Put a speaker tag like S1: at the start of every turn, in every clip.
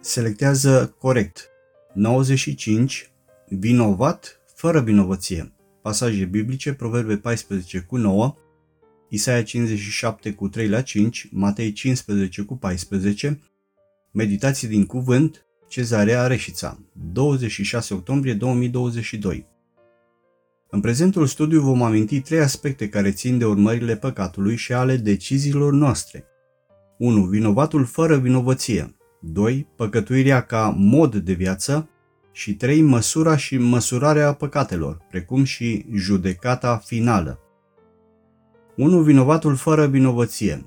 S1: selectează corect. 95. Vinovat fără vinovăție. Pasaje biblice, Proverbe 14 cu 9, Isaia 57 cu 3 la 5, Matei 15 cu 14, Meditații din cuvânt, Cezarea Reșița, 26 octombrie 2022. În prezentul studiu vom aminti trei aspecte care țin de urmările păcatului și ale deciziilor noastre. 1. Vinovatul fără vinovăție. 2. Păcătuirea ca mod de viață. Și 3. Măsura și măsurarea păcatelor, precum și judecata finală. 1. Vinovatul fără vinovăție.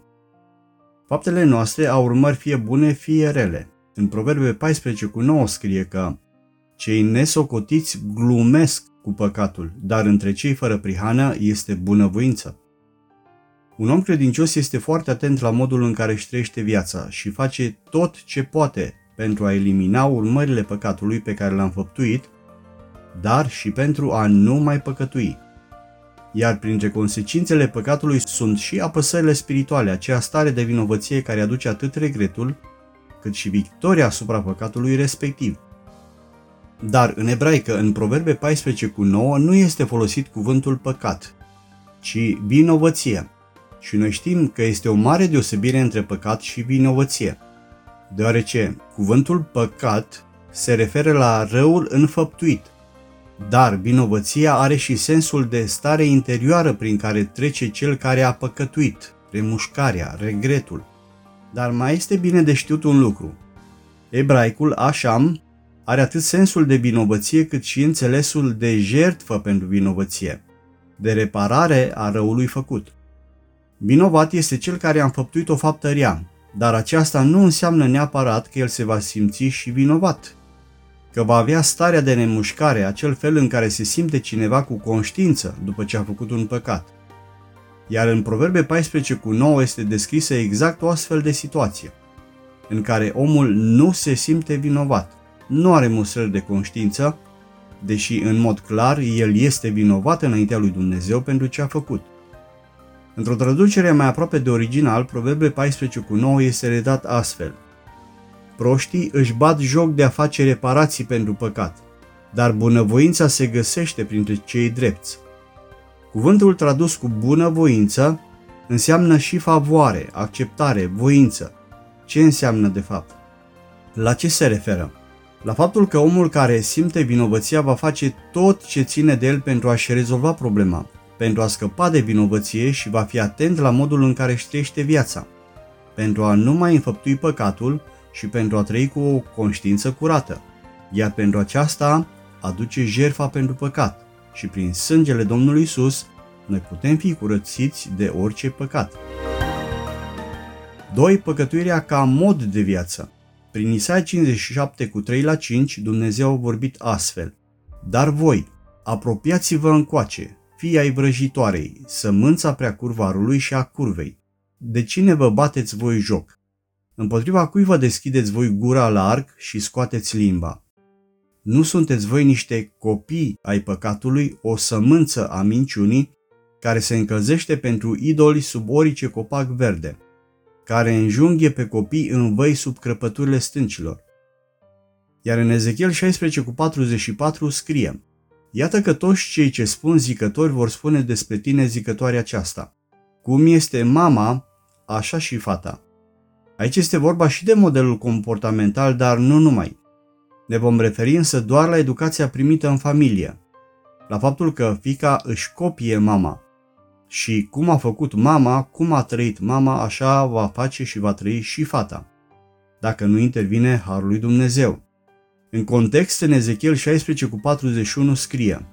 S1: Faptele noastre au urmări fie bune, fie rele. În Proverbe 14 cu 9 scrie că cei nesocotiți glumesc cu păcatul, dar între cei fără prihană este bunăvoință. Un om credincios este foarte atent la modul în care își trăiește viața și face tot ce poate pentru a elimina urmările păcatului pe care l-a înfăptuit, dar și pentru a nu mai păcătui. Iar printre consecințele păcatului sunt și apăsările spirituale, aceea stare de vinovăție care aduce atât regretul, cât și victoria asupra păcatului respectiv. Dar în ebraică, în Proverbe 14 cu 9, nu este folosit cuvântul păcat, ci vinovăție. Și noi știm că este o mare deosebire între păcat și vinovăție, deoarece cuvântul păcat se referă la răul înfăptuit, dar vinovăția are și sensul de stare interioară prin care trece cel care a păcătuit, remușcarea, regretul. Dar mai este bine de știut un lucru. Ebraicul Asham are atât sensul de vinovăție cât și înțelesul de jertfă pentru vinovăție, de reparare a răului făcut. Vinovat este cel care a înfăptuit o faptă rea, dar aceasta nu înseamnă neapărat că el se va simți și vinovat, că va avea starea de nemușcare, acel fel în care se simte cineva cu conștiință după ce a făcut un păcat. Iar în Proverbe 14 cu 9 este descrisă exact o astfel de situație, în care omul nu se simte vinovat, nu are mustrări de conștiință, deși în mod clar el este vinovat înaintea lui Dumnezeu pentru ce a făcut. Într-o traducere mai aproape de original, Proverbe 14 cu 9 este redat astfel. Proștii își bat joc de a face reparații pentru păcat, dar bunăvoința se găsește printre cei drepți. Cuvântul tradus cu bunăvoință înseamnă și favoare, acceptare, voință. Ce înseamnă de fapt? La ce se referă? La faptul că omul care simte vinovăția va face tot ce ține de el pentru a-și rezolva problema, pentru a scăpa de vinovăție și va fi atent la modul în care își trăiește viața, pentru a nu mai înfăptui păcatul și pentru a trăi cu o conștiință curată, iar pentru aceasta aduce jerfa pentru păcat și prin sângele Domnului Isus noi putem fi curățiți de orice păcat. 2. Păcătuirea ca mod de viață. Prin Isaia 57 cu 3 la 5, Dumnezeu a vorbit astfel. Dar voi, apropiați-vă încoace, fii ai vrăjitoarei, sămânța prea curvarului și a curvei. De cine vă bateți voi joc? Împotriva cui vă deschideți voi gura larg și scoateți limba? Nu sunteți voi niște copii ai păcatului, o sămânță a minciunii, care se încălzește pentru idoli sub orice copac verde, care înjunghe pe copii în văi sub crăpăturile stâncilor. Iar în Ezechiel 16 cu 44 scrie Iată că toți cei ce spun zicători vor spune despre tine zicătoarea aceasta. Cum este mama, așa și fata. Aici este vorba și de modelul comportamental, dar nu numai. Ne vom referi însă doar la educația primită în familie, la faptul că fica își copie mama. Și cum a făcut mama, cum a trăit mama, așa va face și va trăi și fata, dacă nu intervine Harul lui Dumnezeu. În context, în Ezechiel 16 cu 41 scrie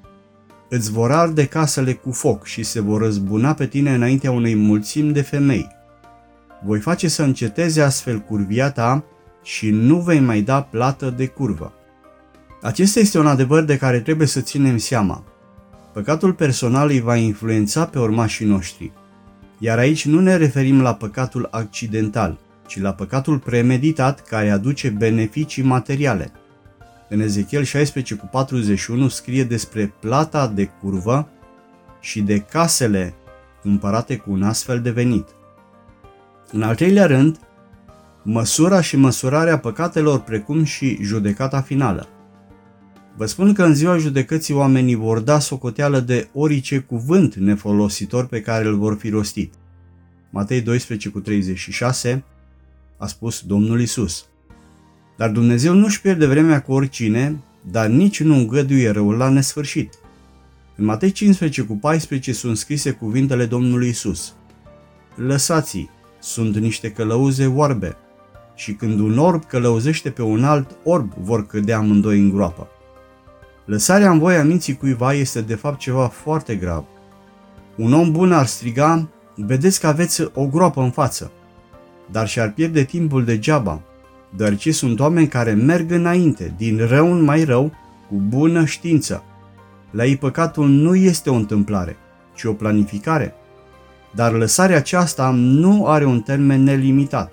S1: Îți vor arde casele cu foc și se vor răzbuna pe tine înaintea unei mulțimi de femei. Voi face să înceteze astfel curvia ta și nu vei mai da plată de curvă. Acesta este un adevăr de care trebuie să ținem seama. Păcatul personal îi va influența pe urmașii noștri. Iar aici nu ne referim la păcatul accidental, ci la păcatul premeditat care aduce beneficii materiale – în Ezechiel 16 cu 41 scrie despre plata de curvă și de casele cumpărate cu un astfel de venit. În al treilea rând, măsura și măsurarea păcatelor precum și judecata finală. Vă spun că în ziua judecății oamenii vor da socoteală de orice cuvânt nefolositor pe care îl vor fi rostit. Matei 12 cu 36 a spus Domnul Isus. Dar Dumnezeu nu-și pierde vremea cu oricine, dar nici nu îngăduie răul la nesfârșit. În Matei 15 cu 14 sunt scrise cuvintele Domnului Isus. Lăsați-i, sunt niște călăuze oarbe, și când un orb călăuzește pe un alt orb, vor cădea amândoi în groapă. Lăsarea în voia minții cuiva este de fapt ceva foarte grav. Un om bun ar striga, vedeți că aveți o groapă în față, dar și-ar pierde timpul degeaba, deoarece sunt oameni care merg înainte, din rău în mai rău, cu bună știință. La ei păcatul nu este o întâmplare, ci o planificare. Dar lăsarea aceasta nu are un termen nelimitat.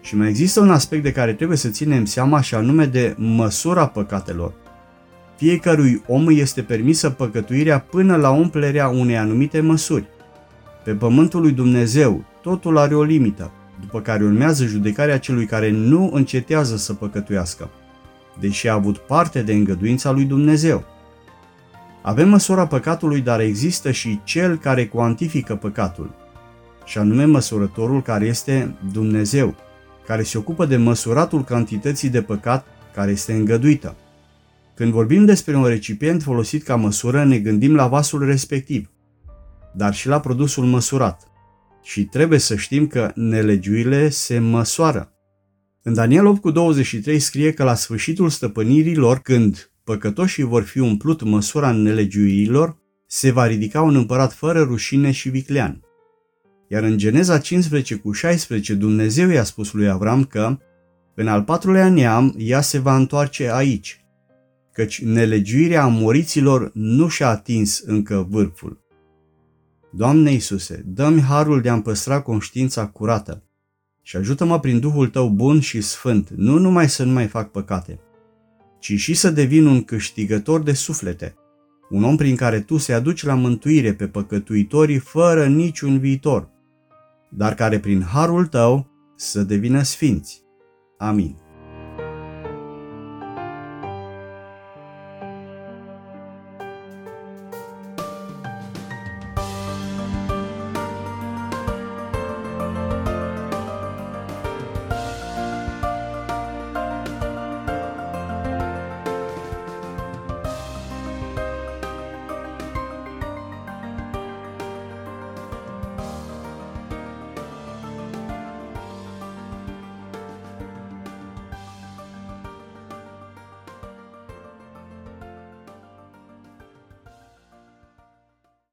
S1: Și mai există un aspect de care trebuie să ținem seama și anume de măsura păcatelor. Fiecărui om este permisă păcătuirea până la umplerea unei anumite măsuri. Pe pământul lui Dumnezeu totul are o limită, după care urmează judecarea celui care nu încetează să păcătuiască, deși a avut parte de îngăduința lui Dumnezeu. Avem măsura păcatului, dar există și cel care cuantifică păcatul, și anume măsurătorul care este Dumnezeu, care se ocupă de măsuratul cantității de păcat care este îngăduită. Când vorbim despre un recipient folosit ca măsură, ne gândim la vasul respectiv, dar și la produsul măsurat. Și trebuie să știm că nelegiuile se măsoară. În Daniel 8 cu 23 scrie că la sfârșitul stăpânirii lor, când păcătoșii vor fi umplut măsura nelegiuirilor, se va ridica un împărat fără rușine și viclean. Iar în Geneza 15 cu 16 Dumnezeu i-a spus lui Avram că în al patrulea neam ea se va întoarce aici, căci nelegiuirea moriților nu și-a atins încă vârful. Doamne Iisuse, dă-mi harul de a-mi păstra conștiința curată și ajută-mă prin Duhul Tău bun și sfânt, nu numai să nu mai fac păcate, ci și să devin un câștigător de suflete, un om prin care Tu se aduci la mântuire pe păcătuitorii fără niciun viitor, dar care prin harul Tău să devină sfinți. Amin.